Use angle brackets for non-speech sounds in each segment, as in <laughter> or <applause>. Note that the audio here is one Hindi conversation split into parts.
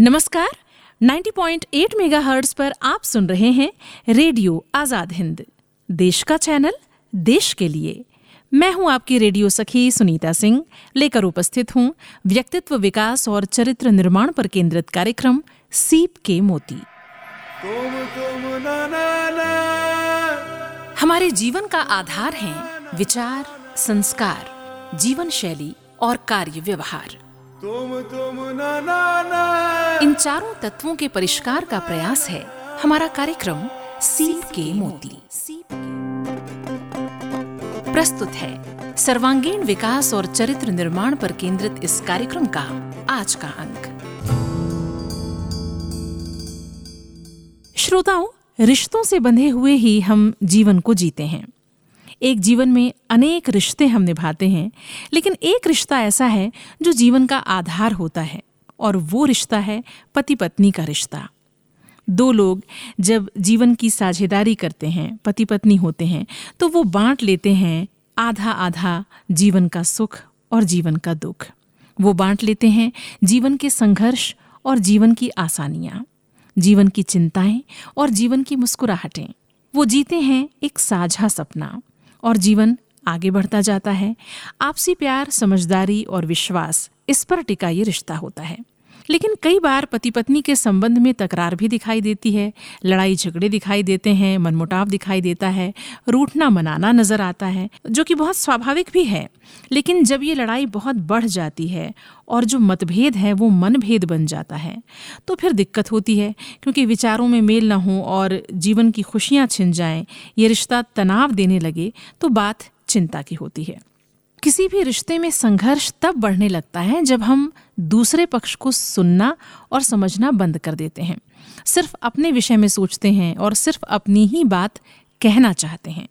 नमस्कार 90.8 मेगाहर्ट्ज पर आप सुन रहे हैं रेडियो आज़ाद हिंद। देश का चैनल देश के लिए। मैं हूँ आपकी रेडियो सखी सुनीता सिंह। लेकर उपस्थित हूँ व्यक्तित्व विकास और चरित्र निर्माण पर केंद्रित कार्यक्रम सीप के मोती। तुम तुम ना ना ना। हमारे जीवन का आधार है विचार संस्कार जीवन शैली और कार्य व्यवहार। तुम तुम ना ना ना इन चारों तत्वों के परिष्कार का प्रयास है हमारा कार्यक्रम सीप के मोती। प्रस्तुत है सर्वांगीण विकास और चरित्र निर्माण पर केंद्रित इस कार्यक्रम का आज का अंक। श्रोताओं, रिश्तों से बंधे हुए ही हम जीवन को जीते हैं। एक जीवन में अनेक रिश्ते हम निभाते हैं, लेकिन एक रिश्ता ऐसा है जो जीवन का आधार होता है और वो रिश्ता है पति पत्नी का रिश्ता। दो लोग जब जीवन की साझेदारी करते हैं पति पत्नी होते हैं तो वो बांट लेते हैं आधा आधा जीवन का सुख और जीवन का दुख। वो बांट लेते हैं जीवन के संघर्ष और जीवन की आसानियाँ, जीवन की चिंताएँ और जीवन की मुस्कुराहटें। वो जीते हैं एक साझा सपना। और जीवन आगे बढ़ता जाता है। आपसी प्यार, समझदारी और विश्वास, इस पर टिका ये रिश्ता होता है। लेकिन कई बार पति पत्नी के संबंध में तकरार भी दिखाई देती है, लड़ाई झगड़े दिखाई देते हैं, मनमुटाव दिखाई देता है, रूठना मनाना नज़र आता है, जो कि बहुत स्वाभाविक भी है। लेकिन जब ये लड़ाई बहुत बढ़ जाती है और जो मतभेद है वो मनभेद बन जाता है तो फिर दिक्कत होती है, क्योंकि विचारों में मेल ना हो और जीवन की खुशियाँ छिन जाएँ, ये रिश्ता तनाव देने लगे तो बात चिंता की होती है। किसी भी रिश्ते में संघर्ष तब बढ़ने लगता है जब हम दूसरे पक्ष को सुनना और समझना बंद कर देते हैं। सिर्फ़ अपने विषय में सोचते हैं और सिर्फ़ अपनी ही बात कहना चाहते हैं।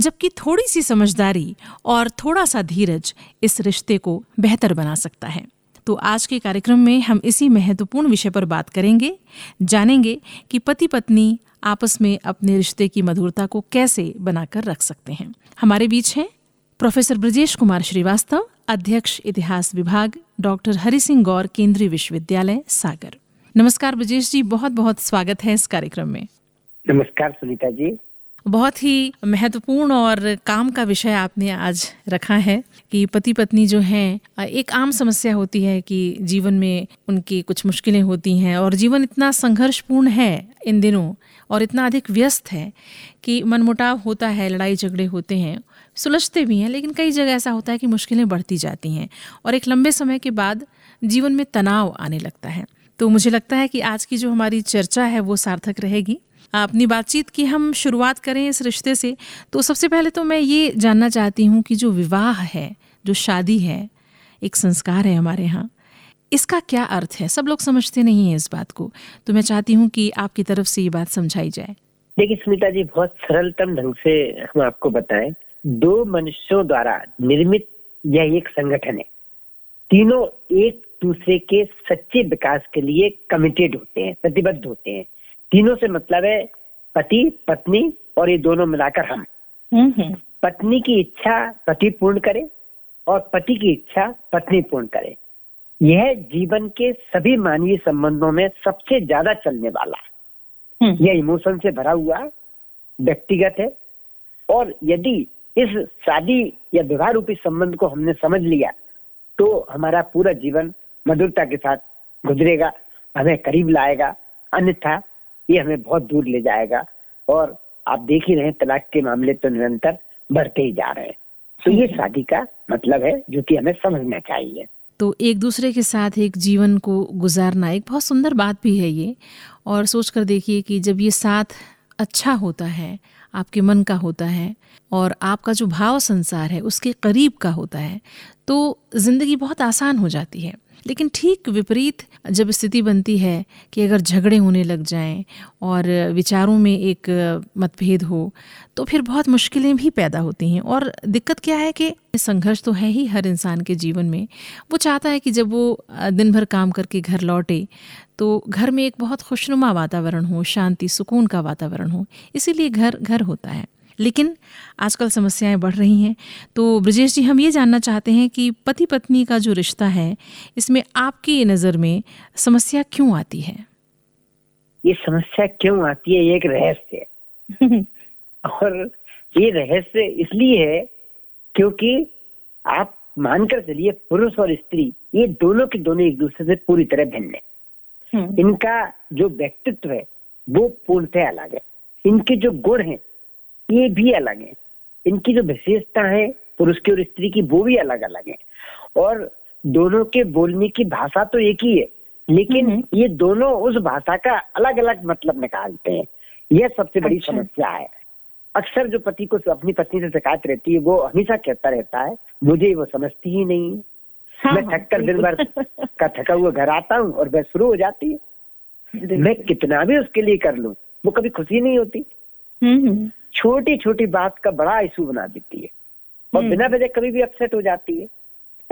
जबकि थोड़ी सी समझदारी और थोड़ा सा धीरज इस रिश्ते को बेहतर बना सकता है। तो आज के कार्यक्रम में हम इसी महत्वपूर्ण विषय पर बात करेंगे, जानेंगे कि पति पत्नी आपस में अपने रिश्ते की मधुरता को कैसे बनाकर रख सकते हैं। हमारे बीच हैं प्रोफेसर ब्रजेश कुमार श्रीवास्तव अध्यक्ष इतिहास विभाग डॉक्टर हरि सिंह गौर केंद्रीय विश्वविद्यालय सागर। नमस्कार ब्रजेश जी बहुत बहुत स्वागत है इस कार्यक्रम में। नमस्कार सुनीता जी। बहुत ही महत्वपूर्ण और काम का विषय आपने आज रखा है कि पति पत्नी जो हैं एक आम समस्या होती है कि जीवन में उनकी कुछ मुश्किलें होती हैं और जीवन इतना संघर्षपूर्ण है इन दिनों और इतना अधिक व्यस्त है कि मनमुटाव होता है लड़ाई झगड़े होते हैं। सुलझते भी हैं, लेकिन कई जगह ऐसा होता है कि मुश्किलें बढ़ती जाती हैं और एक लंबे समय के बाद जीवन में तनाव आने लगता है। तो मुझे लगता है कि आज की जो हमारी चर्चा है, वो सार्थक रहेगी। अपनी बातचीत की, हम शुरुआत करें इस रिश्ते से। तो सबसे पहले तो मैं ये जानना चाहती हूँ कि जो विवाह है, जो शादी है, एक संस्कार है हमारे यहाँ, इसका क्या अर्थ है? सब लोग समझते नहीं है इस बात को। तो मैं चाहती हूँ कि आपकी तरफ़ से ये बात समझाई जाए। देखिए स्मिता जी, बहुत सरलतम ढंग से हम आपको बताएँ दो मनुष्यों द्वारा निर्मित यह एक संगठन है। तीनों एक दूसरे के सच्चे विकास के लिए कमिटेड होते हैं प्रतिबद्ध होते हैं। तीनों से मतलब है पति पत्नी और ये दोनों मिलाकर हम। हम्म, हम्म। पत्नी की इच्छा पति पूर्ण करे और पति की इच्छा पत्नी पूर्ण करे। यह जीवन के सभी मानवीय संबंधों में सबसे ज़्यादा चलने वाला हम्म। यह इमोशन से भरा हुआ व्यक्तिगत है और यदि इस शादी या विवाह रूपी संबंध को हमने समझ लिया तो हमारा पूरा जीवन मधुरता के साथ गुजरेगा हमें करीब लाएगा अन्यथा ये हमें बहुत दूर ले जाएगा और आप देख ही रहे तलाक के मामले तो निरंतर बढ़ते ही जा रहे हैं। तो ये शादी का मतलब है जो कि हमें समझना चाहिए। तो एक दूसरे के साथ एक जीवन को गुजारना एक बहुत सुंदर बात भी है ये। और सोच कर देखिए कि जब ये साथ अच्छा होता है आपके मन का होता है और आपका जो भाव संसार है उसके करीब का होता है तो ज़िंदगी बहुत आसान हो जाती है। लेकिन ठीक विपरीत जब स्थिति बनती है कि अगर झगड़े होने लग जाएँ और विचारों में एक मतभेद हो तो फिर बहुत मुश्किलें भी पैदा होती हैं। और दिक्कत क्या है कि संघर्ष तो है ही हर इंसान के जीवन में। वो चाहता है कि जब वो दिन भर काम करके घर लौटे तो घर में एक बहुत खुशनुमा वातावरण हो, शांति, सुकून का वातावरण हो। इसीलिए घर घर होता है। लेकिन आजकल समस्याएँ बढ़ रही हैं। तो ब्रजेश जी हम ये जानना चाहते हैं कि पति पत्नी का जो रिश्ता है इसमें आपकी नज़र में समस्या क्यों आती है? ये समस्या क्यों आती है ये एक रहस्य है। <laughs> और ये रहस्य इसलिए है क्योंकि आप मानकर चलिए पुरुष और स्त्री ये दोनों के दोनों एक दूसरे से पूरी तरह भिन्न है। हम्म। इनका जो व्यक्तित्व है वो पूर्णतः अलग है। इनके जो गुण हैं ये भी अलग है। इनकी जो विशेषता है पुरुष की और स्त्री की वो भी अलग अलग है। और दोनों के बोलने की भाषा तो एक ही है लेकिन हम्म। ये दोनों उस भाषा का अलग अलग मतलब निकालते हैं। यह सबसे बड़ी अच्छा। समस्या है। अक्सर जो पति को अपनी पत्नी से शिकायत रहती है वो हमेशा कहता रहता है मुझे वो समझती ही नहीं है। हाँ, मैं थक कर दिन भर का थका हुआ घर आता हूँ और वह शुरू हो जाती है। मैं कितना भी उसके लिए कर लू वो कभी खुशी नहीं होती। हम्म, हम्म। छोटी छोटी बात का बड़ा इशू बना देती है। और हम्म। बिना वजह कभी भी अपसेट हो जाती है।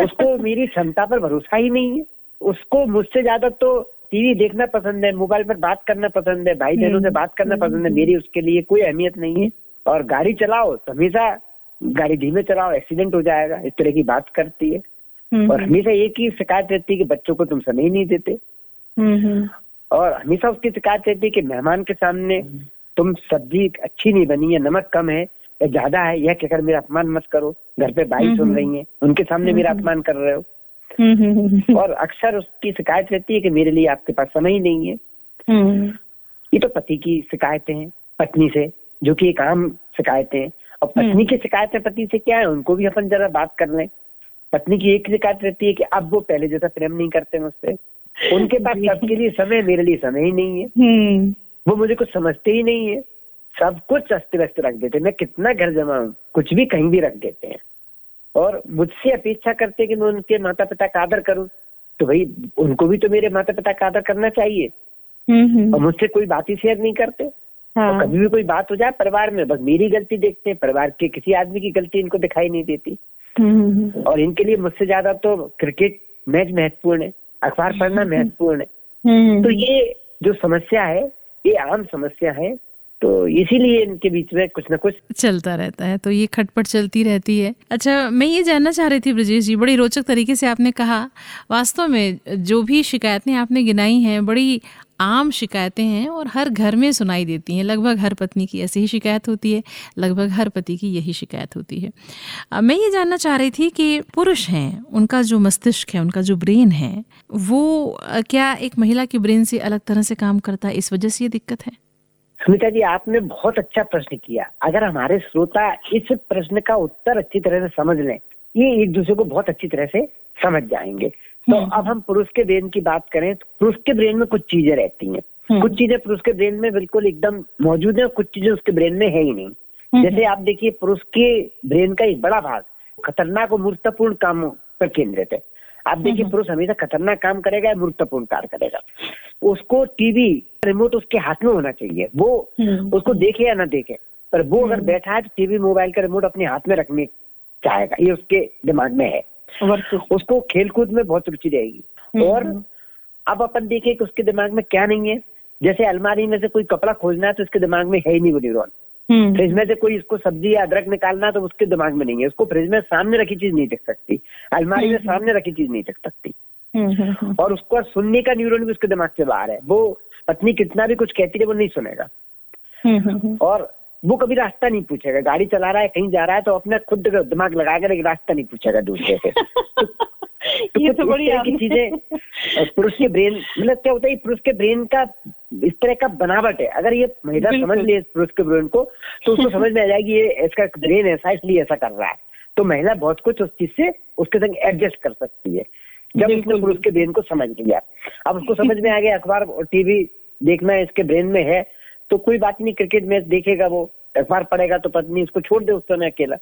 उसको <laughs> मेरी क्षमता पर भरोसा ही नहीं है। उसको मुझसे ज़्यादा तो टीवी देखना पसंद है मोबाइल पर बात करना पसंद है भाई बहनों से बात करना पसंद है मेरी उसके लिए कोई अहमियत नहीं है। और गाड़ी चलाओ तो हमेशा गाड़ी धीमे चलाओ एक्सीडेंट हो जाएगा इस तरह की बात करती है। हम्म, और हम्म। हमेशा एक ही शिकायत रहती है कि बच्चों को तुम समय नहीं देते। हम्म, और हमेशा उसकी शिकायत रहती है कि मेहमान के सामने तुम सब्ज़ी अच्छी नहीं बनी है नमक कम है या ज़्यादा है यह कहकर मेरा अपमान मत करो। घर पे भाई सुन रही है उनके सामने मेरा अपमान कर रहे हो। और अक्सर उसकी शिकायत रहती है कि मेरे लिए आपके पास समय ही नहीं है। ये तो पति की शिकायतें हैं पत्नी से जो कि एक आम शिकायतें हैं। और पत्नी की शिकायतें पति से क्या है? उनको भी अपन जरा बात कर लें। पत्नी की एक शिकायत रहती है कि अब वो पहले जैसा प्रेम नहीं करते मुझसे उनके पास सबके लिए समय मेरे लिए समय ही नहीं है। हम्म। वो मुझे कुछ समझते ही नहीं है। सब कुछ अस्त व्यस्त रख देते मैं कितना घर जमाऊं कुछ भी कहीं भी रख देते हैं। और मुझसे अपेक्षा करते कि मैं उनके माता पिता का आदर करूँ। तो भाई उनको भी तो मेरे माता पिता का आदर करना चाहिए। हम्म, हम्म। और मुझसे कोई बात ही शेयर नहीं करते। हाँ। और कभी भी कोई बात हो जाए परिवार में बस मेरी गलती देखते हैं। परिवार के किसी आदमी की गलती इनको दिखाई नहीं देती। हम्म। और इनके लिए मुझसे ज़्यादा तो क्रिकेट मैच महत्वपूर्ण है। अखबार पढ़ना। महत्वपूर्ण है। तो ये जो समस्या है ये आम समस्या है तो इसीलिए इनके बीच में कुछ ना कुछ चलता रहता है तो ये खटपट चलती रहती है। अच्छा मैं ये जानना चाह रही थी, ब्रजेश जी, बड़ी रोचक तरीके से आपने कहा, वास्तव में जो भी शिकायतें आपने गिनाई हैं, बड़ी आम शिकायतें हैं और हर घर में सुनाई देती हैं। लगभग हर पत्नी की ऐसी ही शिकायत होती है, लगभग हर पति की यही शिकायत होती है। मैं ये जानना चाह रही थी कि पुरुष हैं, उनका जो मस्तिष्क है, उनका जो ब्रेन है, वो क्या एक महिला के ब्रेन से अलग तरह से काम करता है? इस वजह से ये दिक्कत है? सुनीता जी, आपने बहुत अच्छा प्रश्न किया। अगर हमारे श्रोता इस प्रश्न का उत्तर अच्छी तरह से समझ लें, ये एक दूसरे को बहुत अच्छी तरह से समझ जाएँगे। तो हम्म। अब हम पुरुष के ब्रेन की बात करें तो पुरुष के ब्रेन में कुछ चीज़ें रहती हैं। हम्म। कुछ चीज़ें पुरुष के ब्रेन में बिल्कुल एकदम मौजूद है कुछ चीज़ें उसके ब्रेन में है ही नहीं। हम्म। जैसे आप देखिए पुरुष के ब्रेन का एक बड़ा भाग खतरनाक और मूर्तपूर्ण कामों पर केंद्रित है। आप देखिए पुरुष हमेशा खतरनाक काम करेगा या मूर्तपूर्ण कार्य करेगा। उसको टीवी रिमोट उसके हाथ में होना चाहिए। वो उसको देखे या ना देखे पर वो अगर बैठा है तो टीवी मोबाइल का रिमोट अपने हाथ में रखने चाहेगा। ये उसके दिमाग में है। उसको खेल कूद में बहुत रुचि रहेगी। हम्म, और हम्म। अब अपन देखें कि उसके दिमाग में क्या नहीं है। जैसे अलमारी में से कोई कपड़ा खोजना है तो उसके दिमाग में है ही नहीं वो न्यूरॉन। हम्म। फ्रिज में से कोई इसको सब्ज़ी या अदरक निकालना तो उसके दिमाग में नहीं है। उसको फ्रिज में सामने रखी चीज़ नहीं देख सकती। अलमारी में सामने रखी चीज़ नहीं देख सकती। और उसको सुनने का न्यूरॉन भी उसके दिमाग से बाहर है। वो पत्नी कितना भी कुछ कहती है वो नहीं सुनेगा। और वो कभी रास्ता नहीं पूछेगा। गाड़ी चला रहा है कहीं जा रहा है तो अपना खुद दिमाग लगाकर एक रास्ता नहीं पूछेगा दूसरे से। <laughs> तो ये तो बड़ी की चीज़ें पुरुष के ब्रेन मतलब क्या होता है पुरुष के ब्रेन का इस तरह का बनावट है। अगर ये महिला समझ ले पुरुष के ब्रेन को तो उसको समझ में आ जाएगी ये इसका ब्रेन ऐसा इसलिए ऐसा कर रहा है। तो महिला बहुत कुछ उस चीज़ से उसके संग एडजस्ट कर सकती है जब उसने पुरुष के ब्रेन को समझ लिया। अब उसको समझ में आ गया अखबार और टीवी देखना इसके ब्रेन में है तो कोई बात नहीं क्रिकेट मैच देखेगा वो। अखबार पड़ेगा तो पत्नी उसको छोड़ दे उस समय अकेला।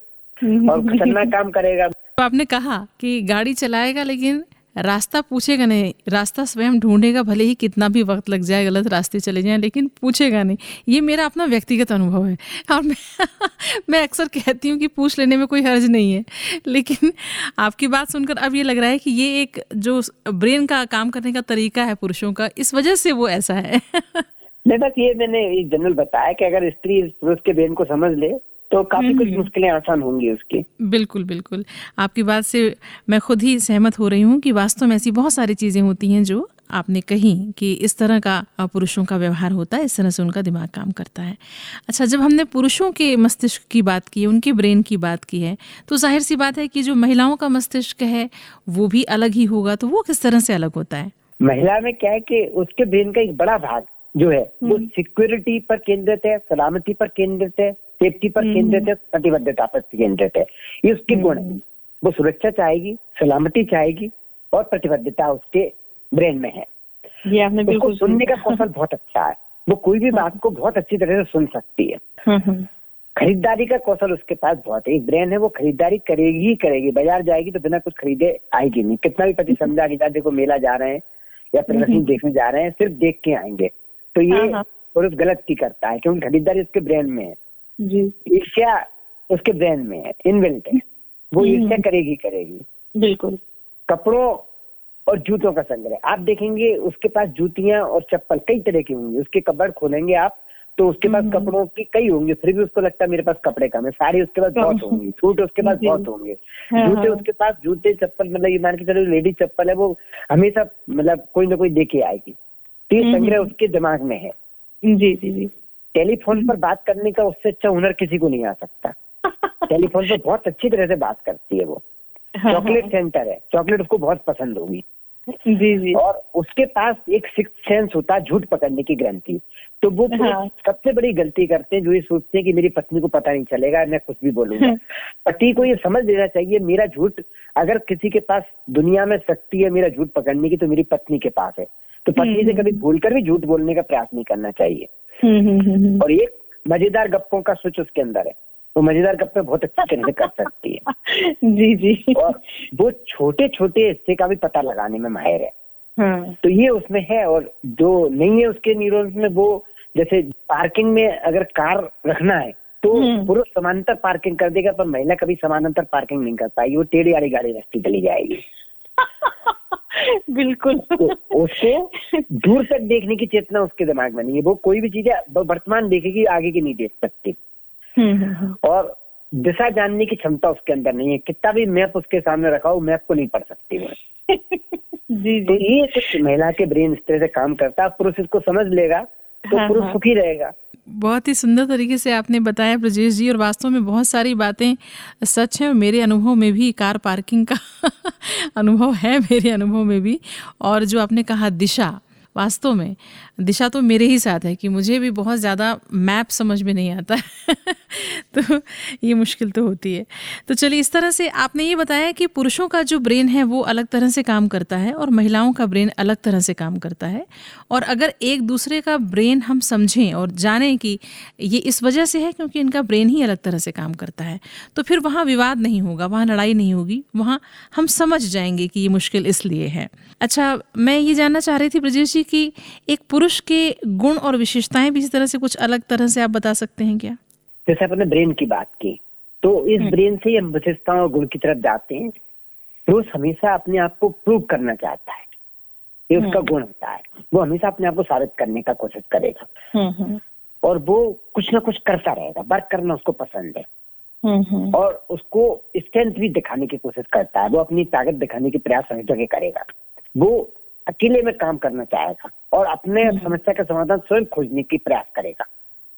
और खतरनाक काम करेगा। तो आपने कहा कि गाड़ी चलाएगा, लेकिन रास्ता पूछेगा नहीं। रास्ता स्वयं ढूंढेगा, भले ही कितना भी वक्त लग जाए, गलत रास्ते चले जाएँ, लेकिन पूछेगा नहीं। ये मेरा अपना व्यक्तिगत अनुभव है। और मैं <laughs> मैं अक्सर कहती हूँ कि पूछ लेने में कोई हर्ज नहीं है। लेकिन आपकी बात सुनकर अब ये लग रहा है कि ये एक जो ब्रेन का काम करने का तरीका है पुरुषों का, इस वजह से वो ऐसा है। <laughs> नहीं बस ये मैंने जनरल बताया कि अगर स्त्री पुरुष के ब्रेन को समझ ले तो काफ़ी कुछ मुश्किलें आसान होंगी उसकी। बिल्कुल बिल्कुल। आपकी बात से मैं खुद ही सहमत हो रही हूँ कि वास्तव में ऐसी बहुत सारी चीज़ें होती हैं जो आपने कही कि इस तरह का पुरुषों का व्यवहार होता है इस तरह से उनका दिमाग काम करता है। अच्छा जब हमने पुरुषों के मस्तिष्क की बात की है उनके ब्रेन की बात की है तो ज़ाहिर सी बात है कि जो महिलाओं का मस्तिष्क है वो भी अलग ही होगा तो वो किस तरह से अलग होता है? महिला में क्या है कि उसके ब्रेन का एक बड़ा भाग जो है वो सिक्योरिटी हम्म। पर केंद्रित है सलामती पर केंद्रित है सेफ्टी पर केंद्रित है हम्म। प्रतिबद्धता पर केंद्रित है। ये उसके गुण है। वो सुरक्षा चाहेगी सलामती चाहेगी और प्रतिबद्धता उसके ब्रेन में है। ये आपने बिल्कुल सुनने का कौशल बहुत अच्छा है। वो कोई भी बात को बहुत अच्छी तरह से सुन सकती है। हम्म, खरीदारी का कौशल उसके पास बहुत है। एक ब्रेन है वो खरीदारी करेगी ही करेगी। बाज़ार जाएगी तो बिना कुछ खरीदे आएगी नहीं। कितना भी पति समझा कि देखो मेला जा रहे हैं या प्रदर्शन देखने जा रहे हैं सिर्फ़ देख के आएँगे। तो ये हाँ, हाँ। पुरुष गलत की करता है क्योंकि खरीदारी उसके ब्रेन में है। जी। ईर्ष्या उसके ब्रेन में है इनबिल्ट है। वो हम्म। ईर्ष्या करेगी करेगी। बिल्कुल। कपड़ों और जूतों का संग्रह आप देखेंगे उसके पास जूतियाँ और चप्पल कई तरह की होंगी। उसके कपड़ खोलेंगे आप तो उसके पास हम्म। कपड़ों की कई होंगे। फिर भी उसको लगता है मेरे पास कपड़े कम है। साड़ी उसके पास बहुत होंगी। सूट उसके पास बहुत होंगे। हाँ, जूते उसके पास जूते चप्पल मतलब ये मान के चलो लेडी चप्पल है वो हमेशा मतलब कोई ना कोई देखे आएगी। तीस हम्म, संग्रह हम्म। उसके दिमाग में है। जी जी जी टेलीफोन पर बात करने का उससे अच्छा हुनर किसी को नहीं आ सकता। <laughs> टेलीफोन पर बहुत अच्छी तरह से बात करती है वो। चॉकलेट हाँ, सेंटर हाँ। है चॉकलेट उसको बहुत पसंद होगी। जी जी। और उसके पास एक सिक्स सेंस होता है झूठ पकड़ने की ग्रंथि। तो वो हाँ। सबसे बड़ी गलती करते हैं जो ये सोचते हैं कि मेरी पत्नी को पता नहीं चलेगा मैं कुछ भी बोलूँगा। पति को ये समझ लेना चाहिए मेरा झूठ अगर किसी के पास दुनिया में शक्ति है मेरा झूठ पकड़ने की तो मेरी पत्नी के पास है। तो पत्नी से हम्म, कभी हम्म। भूल कर भी झूठ बोलने का प्रयास नहीं करना चाहिए। हम्म, और एक मज़ेदार गप्पों का स्विच उसके अंदर है। वो मज़ेदार गप्पे बहुत अच्छी तरह से कर सकती है। <laughs> जी जी। और वो छोटे छोटे हिस्से का भी पता लगाने में माहिर है। हाँ। तो ये उसमें है और जो नहीं है उसके न्यूरॉन्स में वो जैसे पार्किंग में अगर कार रखना है तो पुरुष समानांतर पार्किंग कर देगा पर महिला कभी समानांतर पार्किंग नहीं कर पाएगी। वो टेढ़ी वाली गाड़ी रखती चली जाएगी। <laughs> बिल्कुल। तो उसको दूर तक देखने की चेतना उसके दिमाग में नहीं है। वो कोई भी चीज़ है वर्तमान देखेगी आगे की नहीं देख सकती। हम्म, हम्म, हम्म। और दिशा जानने की क्षमता उसके अंदर नहीं है। कितना भी मैप उसके सामने रखा हो मैप को नहीं पढ़ सकती मैं <laughs> जी। तो ये कुछ महिला के ब्रेन इस तरह से काम करता है पुरुष इसको समझ लेगा तो हाँ, पुरुष हाँ। सुखी रहेगा। बहुत ही सुंदर तरीके से आपने बताया ब्रजेश जी, और वास्तव में बहुत सारी बातें सच हैं मेरे अनुभव में भी, कार पार्किंग का <laughs> अनुभव है मेरे अनुभव में भी। और जो आपने कहा दिशा वास्तव में। दिशा तो मेरे ही साथ है कि मुझे भी बहुत ज़्यादा मैप समझ में नहीं आता। <laughs> तो ये मुश्किल तो होती है। तो चलिए इस तरह से आपने ये बताया कि पुरुषों का जो ब्रेन है वो अलग तरह से काम करता है और महिलाओं का ब्रेन अलग तरह से काम करता है। और अगर एक दूसरे का ब्रेन हम समझें और जानें कि ये इस वजह से है क्योंकि इनका ब्रेन ही अलग तरह से काम करता है तो फिर वहाँ विवाद नहीं होगा, वहाँ लड़ाई नहीं होगी, वहाँ हम समझ जाएँगे कि ये मुश्किल इसलिए है। अच्छा मैं ये जानना चाह रही थी ब्रजेश जी कि एक पुरुष के गुण और विशेषताएँ भी इस तरह से कुछ अलग तरह से आप बता सकते हैं क्या? जैसे अपने ब्रेन की बात की तो इस ब्रेन हम्म। से हम विशेषताओं और गुण की तरफ़ जाते हैं। पुरुष हमेशा अपने आप को प्रूव करना चाहता है। ये उसका हम्म। गुण होता है। वो हमेशा अपने आप को साबित करने का कोशिश करेगा। हम्म, और वो कुछ ना कुछ करता रहेगा। वर्क करना उसको पसंद है। और उसको स्ट्रेंथ भी दिखाने की कोशिश करता है। वो अपनी ताकत दिखाने की प्रयास हमेशा करेगा। वो अकेले में काम करना चाहेगा और अपने हम्म। समस्या का समाधान स्वयं खोजने की प्रयास करेगा।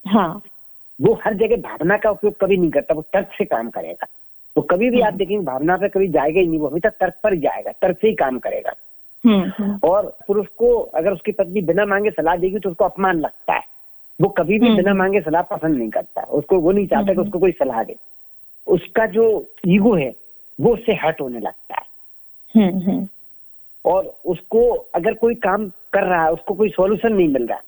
हाँ। वो हर जगह भावना का उपयोग कभी नहीं करता वो तर्क से काम करेगा। वो कभी भी आप हम्म। देखेंगे भावना पे कभी जाएगा ही नहीं वो हमेशा तर्क पर जाएगा तर्क से ही काम करेगा। हम्म, और पुरुष को अगर उसकी पत्नी बिना मांगे सलाह देगी तो उसको अपमान लगता है। वो कभी भी बिना मांगे सलाह पसंद नहीं करता। उसको वो नहीं चाहता कि उसको कोई सलाह दे। उसका जो ईगो है वो उससे हट होने लगता है। और उसको अगर कोई काम कर रहा है उसको कोई सॉल्यूशन नहीं मिल रहा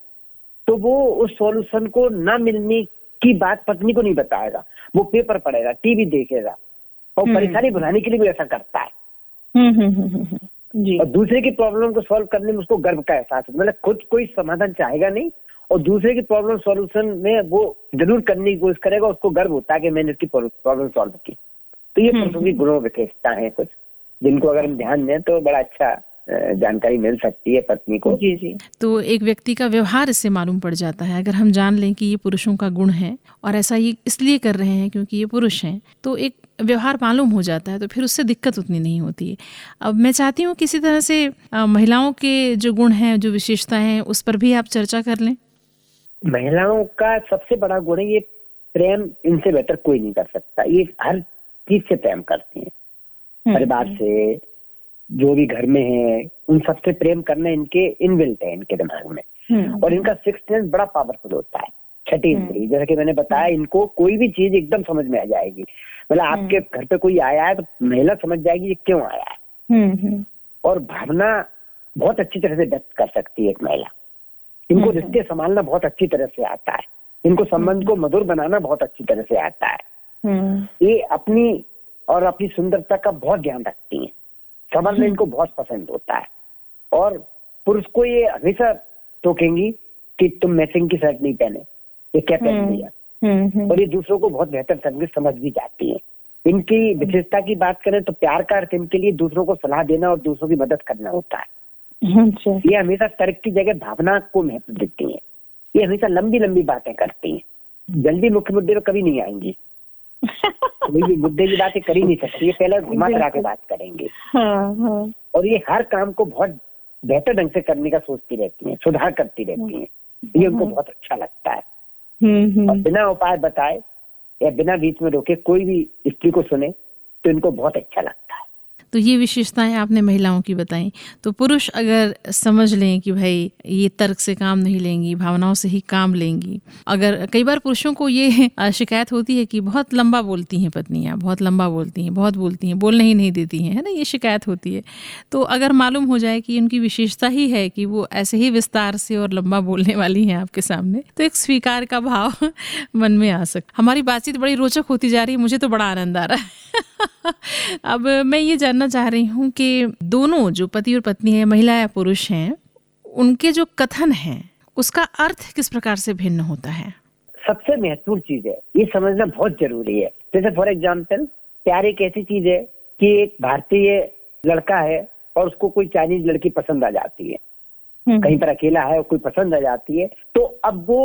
तो वो उस सॉल्यूशन को ना मिलने की बात पत्नी को नहीं बताएगा। वो पेपर पढ़ेगा टीवी देखेगा और हम्म। परेशानी बुलाने के लिए भी ऐसा करता है। हम्म, हम्म, जी। और दूसरे की प्रॉब्लम को सॉल्व करने में उसको गर्व का एहसास है। मतलब खुद कोई समाधान चाहेगा नहीं और दूसरे की प्रॉब्लम सॉल्यूशन में वो ज़रूर करने की कोशिश करेगा उसको गर्व होता है कि मैंने इसकी प्रॉब्लम सॉल्व की। तो ये की गुणों विशेषता है कुछ जिनको अगर हम ध्यान दें तो बड़ा अच्छा जानकारी मिल सकती है पत्नी को। जी जी। तो एक व्यक्ति का व्यवहार इससे मालूम पड़ जाता है। अगर हम जान लें कि ये पुरुषों का गुण है और ऐसा ये इसलिए कर रहे हैं क्योंकि ये पुरुष हैं तो एक व्यवहार मालूम हो जाता है तो फिर उससे दिक्कत उतनी नहीं होती है। अब मैं चाहती हूँ किसी तरह से महिलाओं के जो गुण हैं जो विशेषताएँ हैं उस पर भी आप चर्चा कर लें। महिलाओं का सबसे बड़ा गुण है ये प्रेम इनसे बेहतर कोई नहीं कर सकता। ये हर चीज़ से प्रेम करती हैं। हम्म, परिवार से जो भी घर में है उन सबसे प्रेम करना इनके इनबिल्ट है इनके दिमाग में। हम्म, और इनका सिक्स सेंस बड़ा पावरफुल होता है छठी हम्म। इंद्री जैसा कि मैंने बताया इनको कोई भी चीज़ एकदम समझ में आ जाएगी। मतलब आपके घर पे कोई आया है तो महिला समझ जाएगी ये क्यों आया है। हम्म, हम्म, और भावना बहुत अच्छी तरह से व्यक्त कर सकती है एक महिला। इनको हम्म। रिश्ते संभालना बहुत अच्छी तरह से आता है। इनको संबंध को मधुर बनाना बहुत अच्छी तरह से आता है। हम्म, ये अपनी और अपनी सुंदरता का बहुत ध्यान रखती हैं। संबंध इनको बहुत पसंद होता है। और पुरुष को ये हमेशा टोकेंगी कि तुम मैचिंग की शर्ट नहीं पहने। ये क्या पहन हम्म। लिया? हम्म, हम्म, और ये दूसरों को बहुत बेहतर समझ समझ भी जाती है। इनकी विशेषता की बात करें तो प्यार का अर्थ इनके लिए दूसरों को सलाह देना और दूसरों की मदद करना होता है। ये हमेशा तर्क की जगह भावना को महत्व देती है। ये हमेशा लंबी लंबी बातें करती है। जल्दी मुख्य मुद्दे पर कभी नहीं आएँगी। कोई भी मुद्दे की बातें कर ही नहीं सकती। ये पहले घुमा करा के बात करेंगे। हाँ हाँ। और ये हर काम को बहुत बेहतर ढंग से करने का सोचती रहती है सुधार करती रहती है। ये उनको बहुत अच्छा लगता है। हम्म, और हम्म, बिना उपाय बताए या बिना बीच में रोके कोई भी स्त्री को सुने तो इनको बहुत अच्छा लगता है। तो ये विशेषताएँ आपने महिलाओं की बताई। तो पुरुष अगर समझ लें कि भाई ये तर्क से काम नहीं लेंगी, भावनाओं से ही काम लेंगी, अगर कई बार पुरुषों को ये शिकायत होती है कि बहुत लंबा बोलती हैं पत्नियाँ, बहुत लंबा बोलती हैं, बहुत बोलती हैं, बोलने ही नहीं देती हैं, है ना, ये शिकायत होती है। तो अगर मालूम हो जाए कि उनकी विशेषता ही है कि वो ऐसे ही विस्तार से और लंबा बोलने वाली हैं आपके सामने तो एक स्वीकार का भाव <laughs> मन में आ सकता हमारी बातचीत बड़ी रोचक होती जा रही है, मुझे तो बड़ा आनंद आ रहा है। <laughs> अब मैं ये जानना चाह रही हूँ कि दोनों जो पति और पत्नी है महिला या पुरुष हैं उनके जो कथन हैं उसका अर्थ किस प्रकार से भिन्न होता है? सबसे महत्वपूर्ण चीज़ है ये समझना बहुत ज़रूरी है। जैसे फॉर एग्ज़ाम्पल प्यार एक ऐसी चीज़ है कि एक भारतीय लड़का है और उसको कोई चाइनीज़ लड़की पसंद आ जाती है। हम्म, कहीं पर अकेला है और कोई पसंद आ जाती है तो अब वो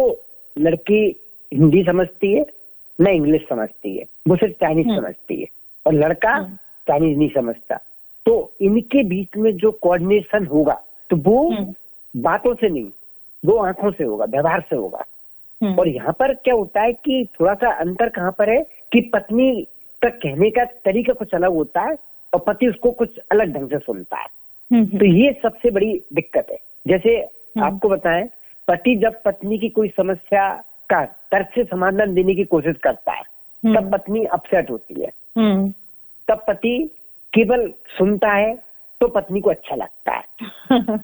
लड़की हिंदी समझती है न इंग्लिश समझती है वो सिर्फ़ चाइनीज़ हम्म। समझती है। और लड़का हम्म। चाइनीज़ नहीं समझता। तो इनके बीच में जो कोऑर्डिनेशन होगा तो वो हम्म। बातों से नहीं वो आँखों से होगा व्यवहार से होगा। हम्म, और यहाँ पर क्या होता है कि थोड़ा सा अंतर कहाँ पर है कि पत्नी का कहने का तरीका कुछ अलग होता है और पति उसको कुछ अलग ढंग से सुनता है। हम्म, तो ये सबसे बड़ी दिक्कत है। जैसे। आपको बताएँ पति जब पत्नी की कोई समस्या का तर्क से समाधान देने की कोशिश करता है। तब पत्नी अपसेट होती है। तब पति केवल सुनता है तो पत्नी को अच्छा लगता है। <laughs>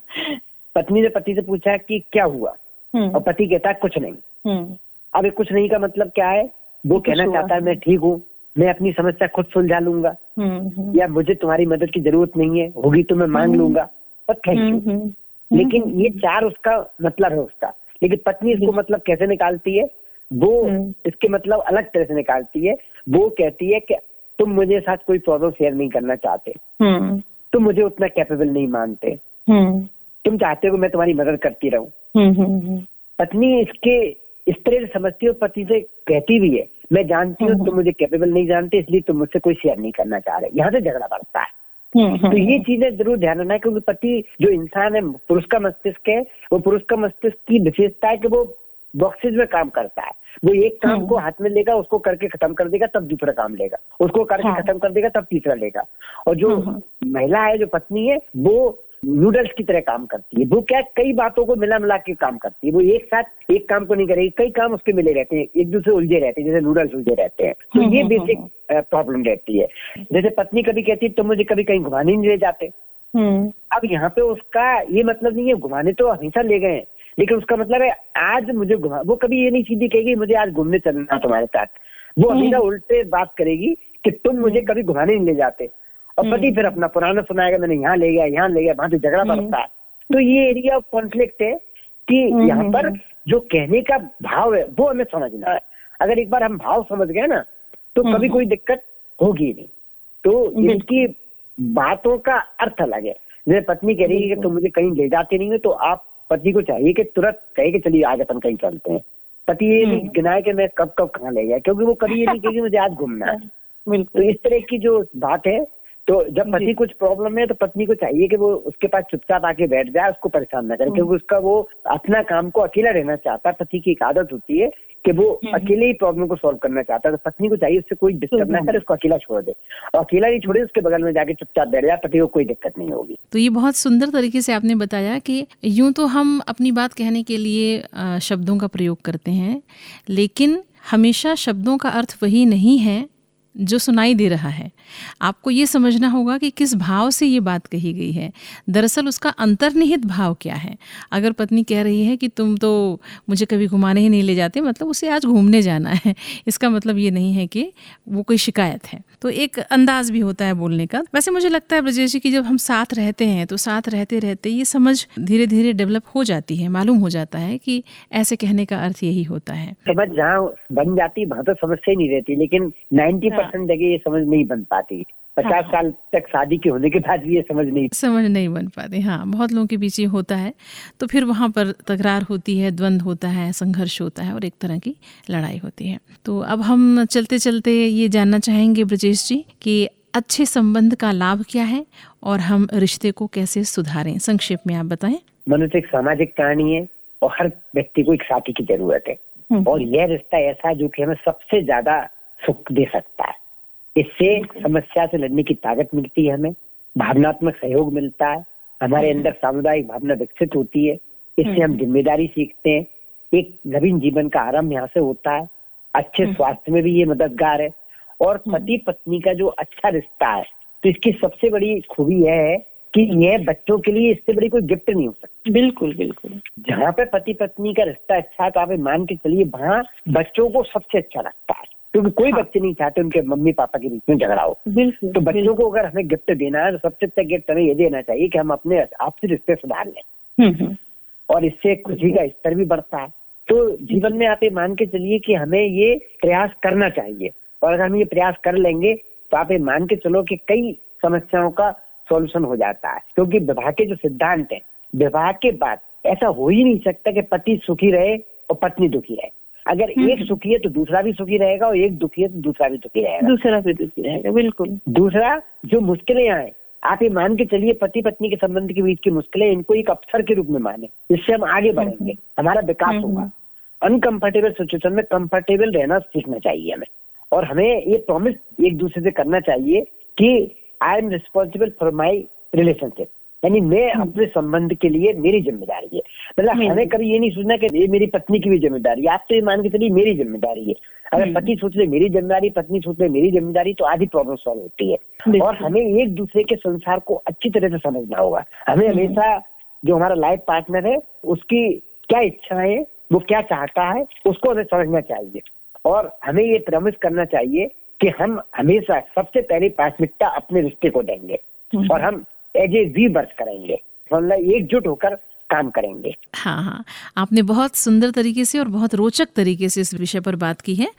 पत्नी ने पति से पूछा कि क्या हुआ? हम्म, और पति कहता है कुछ नहीं। हम्म, अब ये कुछ नहीं का मतलब क्या है? वो कहना चाहता है मैं ठीक हूँ मैं अपनी समस्या खुद सुलझा लूँगा। हम्म, या मुझे तुम्हारी मदद की ज़रूरत नहीं है होगी तो मैं मांग। लूँगा। और थैंक यू। लेकिन ये चार उसका मतलब है उसका। लेकिन पत्नी इसको मतलब कैसे निकालती है? वो। इसके मतलब अलग तरह से निकालती है। वो कहती है कि तुम मुझे साथ कोई प्रॉब्लम शेयर नहीं करना चाहते। हम्म, तुम मुझे उतना कैपेबल नहीं मानते। हम्म, तुम चाहते हो मैं तुम्हारी मदद करती रहूँ। हम्म, पत्नी इसके इस तरह से समझती है पति से कहती भी है मैं जानती हूँ। तुम मुझे कैपेबल नहीं जानते इसलिए तुम मुझसे कोई शेयर नहीं करना चाह रहे। यहाँ से झगड़ा बढ़ता है। तो ये चीज़ें ज़रूर ध्यान रखना है क्योंकि पति जो इंसान है पुरुष का मस्तिष्क है वो पुरुष का मस्तिष्क की विशेषता है कि वो बॉक्सेज में काम करता है। वो एक काम हम्म। को हाथ में लेगा उसको करके खत्म कर देगा तब दूसरा काम लेगा। उसको करके हाँ। खत्म कर देगा तब तीसरा लेगा। और जो हम्म। महिला है जो पत्नी है वो नूडल्स की तरह काम करती है। वो क्या कई बातों को मिला मिला के काम करती है। वो एक साथ एक काम को नहीं करेगी कई काम उसके मिले रहते हैं एक दूसरे उलझे रहते हैं जैसे नूडल्स उलझे रहते हैं। तो ये बेसिक प्रॉब्लम रहती है। जैसे पत्नी कभी कहती है तो मुझे कभी कहीं घुमाने नहीं ले जाते। हम्म, अब यहाँ पे उसका ये मतलब नहीं है घुमाने तो हमेशा ले गए हैं। लेकिन उसका मतलब है आज मुझे घुमा वो कभी ये नहीं सीधी कहेगी मुझे आज घूमने चलना तुम्हारे साथ वो हम्म। हमेशा उल्टे बात करेगी कि तुम मुझे कभी घुमाने नहीं ले जाते और हम्म। पति फिर अपना पुराना सुनाएगा मैंने यहाँ ले गया यहाँ ले गया वहाँ तो झगड़ा हम्म। बढ़ता है तो ये एरिया ऑफ़ कॉन्फ्लिक्ट है कि हम्म, यहाँ पर हम्म। जो कहने का भाव है वो हमें समझना है अगर एक बार हम भाव समझ गए ना तो हम्म। कभी कोई दिक्कत होगी नहीं तो। इनकी बातों का अर्थ अलग है जैसे पत्नी कह रही है कि तुम मुझे कहीं ले जाते नहीं हो तो आप पति को चाहिए कि तुरंत कहे कि चलिए आज अपन कहीं चलते हैं पति ये नहीं हम्म। गिनाए कि मैं कब कब कहाँ ले गया क्योंकि वो कभी ये नहीं कहेगी मुझे आज घूमना है <laughs> तो इस तरह की जो बात है तो जब पति कुछ प्रॉब्लम है तो पत्नी को चाहिए कि वो उसके पास चुपचाप आके बैठ जाए उसको परेशान ना करे हम्म। क्योंकि उसका वो अपना काम को अकेला रहना चाहता है पति की एक आदत होती है कि वो हम्म। अकेले ही प्रॉब्लम को सॉल्व करना चाहता है तो पत्नी को चाहिए उससे कोई डिस्टर्ब ना कर करे उसको अकेला छोड़ दे। और अकेला नहीं छोड़े उसके बगल में जाके चुपचाप बैठ जाए पति को कोई दिक्कत नहीं होगी। तो ये बहुत सुंदर तरीके से आपने बताया कि यूँ तो हम अपनी बात कहने के लिए शब्दों का प्रयोग करते हैं लेकिन हमेशा शब्दों का अर्थ वही नहीं है जो सुनाई दे रहा है। आपको ये समझना होगा कि किस भाव से ये बात कही गई है। दरअसल उसका अंतर्निहित भाव क्या है? अगर पत्नी कह रही है कि तुम तो मुझे कभी घुमाने ही नहीं ले जाते मतलब उसे आज घूमने जाना है। <laughs> इसका मतलब ये नहीं है कि वो कोई शिकायत है। तो एक अंदाज भी होता है बोलने का। वैसे मुझे लगता है ब्रजेश जी कि जब हम साथ रहते हैं तो साथ रहते रहते ये समझ धीरे धीरे डेवलप हो जाती है मालूम हो जाता है कि ऐसे कहने का अर्थ यही होता है। समझ जहाँ बन जाती वहाँ तो समस्या ही नहीं रहती लेकिन 90 परसेंट जगह ये समझ नहीं बन पाती। पचास हाँ। साल तक शादी के होने के बाद भी ये समझ नहीं <laughs> समझ नहीं बन पाते हाँ बहुत लोगों के बीच ये होता है। तो फिर वहाँ पर तकरार होती है द्वंद्व होता है संघर्ष होता है और एक तरह की लड़ाई होती है। तो अब हम चलते चलते ये जानना चाहेंगे ब्रजेश जी कि अच्छे संबंध का लाभ क्या है और हम रिश्ते को कैसे सुधारें। संक्षेप में आप बताएँ। मनुष्य एक सामाजिक प्राणी है और हर व्यक्ति को एक साथी की ज़रूरत है। हम्म। और यह रिश्ता ऐसा जो कि हमें सबसे ज़्यादा सुख दे सकता है। इससे समस्या से लड़ने की ताकत मिलती है हमें भावनात्मक सहयोग मिलता है हमारे अंदर सामुदायिक भावना विकसित होती है इससे हम ज़िम्मेदारी सीखते हैं। एक नवीन जीवन का आरंभ यहाँ से होता है। अच्छे स्वास्थ्य में भी ये मददगार है। और पति पत्नी का जो अच्छा रिश्ता है तो इसकी सबसे बड़ी खूबी यह है कि यह बच्चों के लिए इससे बड़ी कोई गिफ्ट नहीं हो सकती। बिल्कुल बिल्कुल। जहाँ पे पति पत्नी का रिश्ता अच्छा है तो आप मान के चलिए वहाँ बच्चों को सबसे अच्छा लगता है। क्योंकि कोई। बच्चे नहीं चाहते उनके मम्मी पापा के बीच में झगड़ा हो। बिल्कुल तो बच्चों को अगर हमें गिफ्ट देना है तो सबसे अच्छा गिफ्ट हमें ये देना चाहिए कि हम अपने आपसी रिश्ते सुधार लें। हम्म, हम्म, और इससे खुशी का स्तर भी बढ़ता है। तो जीवन में आप ये मान के चलिए कि हमें ये प्रयास करना चाहिए। और अगर हम ये प्रयास कर लेंगे तो आप ये मान के चलो कि कई समस्याओं का सॉल्यूशन हो जाता है। क्योंकि विवाह के जो सिद्धांत है विवाह के बाद ऐसा हो ही नहीं सकता कि पति सुखी रहे और पत्नी दुखी रहे। अगर एक सुखी है तो दूसरा भी सुखी रहेगा और एक दुखी है तो दूसरा भी दुखी रहेगा। दूसरा भी दुखी रहेगा बिल्कुल। दूसरा जो मुश्किलें आए आप ये मान के चलिए पति पत्नी के संबंध के बीच की मुश्किलें इनको एक अवसर के रूप में माने इससे हम आगे बढ़ेंगे हमारा विकास हम्म, होगा। अनकंफर्टेबल सिचुएशन में कंफर्टेबल रहना सीखना चाहिए हमें। और हमें ये प्रॉमिस एक दूसरे से करना चाहिए कि I am responsible for my relationship यानी मैं अपने संबंध के लिए मेरी ज़िम्मेदारी है। मतलब हम्म। हमें कभी ये नहीं सोचना कि ये मेरी पत्नी की भी ज़िम्मेदारी है। आप तो ये मान के चलिए मेरी ज़िम्मेदारी है। अगर हम्म। पति सोच ले मेरी ज़िम्मेदारी पत्नी सोच ले मेरी ज़िम्मेदारी तो आधी प्रॉब्लम सॉल्व होती है। और हमें एक दूसरे के संसार को अच्छी तरह से समझना होगा। हमें हमेशा जो हमारा लाइफ पार्टनर है उसकी क्या इच्छाएँ है वो क्या चाहता है उसको हमें समझना चाहिए। और हमें ये प्रॉमिस करना चाहिए कि हम हमेशा सबसे पहले प्राथमिकता अपने रिश्ते को देंगे। हम्म। और हम एज ए वी वर्क करेंगे। मतलब एकजुट होकर काम करेंगे। हाँ हाँ। आपने बहुत सुंदर तरीके से और बहुत रोचक तरीके से इस विषय पर बात की है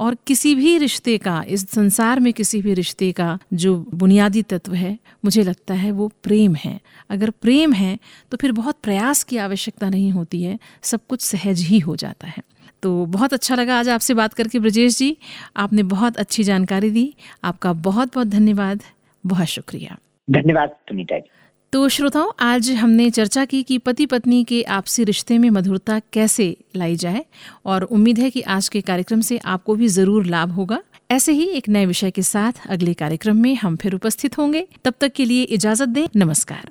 और किसी भी रिश्ते का इस संसार में किसी भी रिश्ते का जो बुनियादी तत्व है मुझे लगता है वो प्रेम है। अगर प्रेम है तो फिर बहुत प्रयास की आवश्यकता नहीं होती है सब कुछ सहज ही हो जाता है। तो बहुत अच्छा लगा आज आपसे बात करके ब्रजेश जी आपने बहुत अच्छी जानकारी दी आपका बहुत बहुत धन्यवाद बहुत शुक्रिया। धन्यवाद सुनीता जी। तो श्रोताओं, आज हमने चर्चा की कि पति पत्नी के आपसी रिश्ते में मधुरता कैसे लाई जाए और उम्मीद है कि आज के कार्यक्रम से आपको भी ज़रूर लाभ होगा। ऐसे ही एक नए विषय के साथ अगले कार्यक्रम में हम फिर उपस्थित होंगे। तब तक के लिए इजाज़त दें। नमस्कार।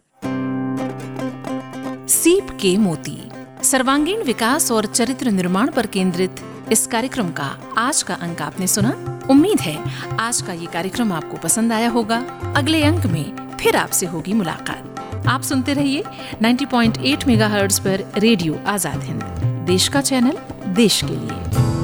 सीप के मोती, सर्वांगीण विकास और चरित्र निर्माण पर केंद्रित इस कार्यक्रम का आज का अंक आपने सुना? उम्मीद है आज का ये कार्यक्रम आपको पसंद आया होगा। अगले अंक में फिर आपसे होगी मुलाकात। आप सुनते रहिए 90.8 मेगाहर्ट्ज पर रेडियो आज़ाद हिंद। देश का चैनल, देश के लिए।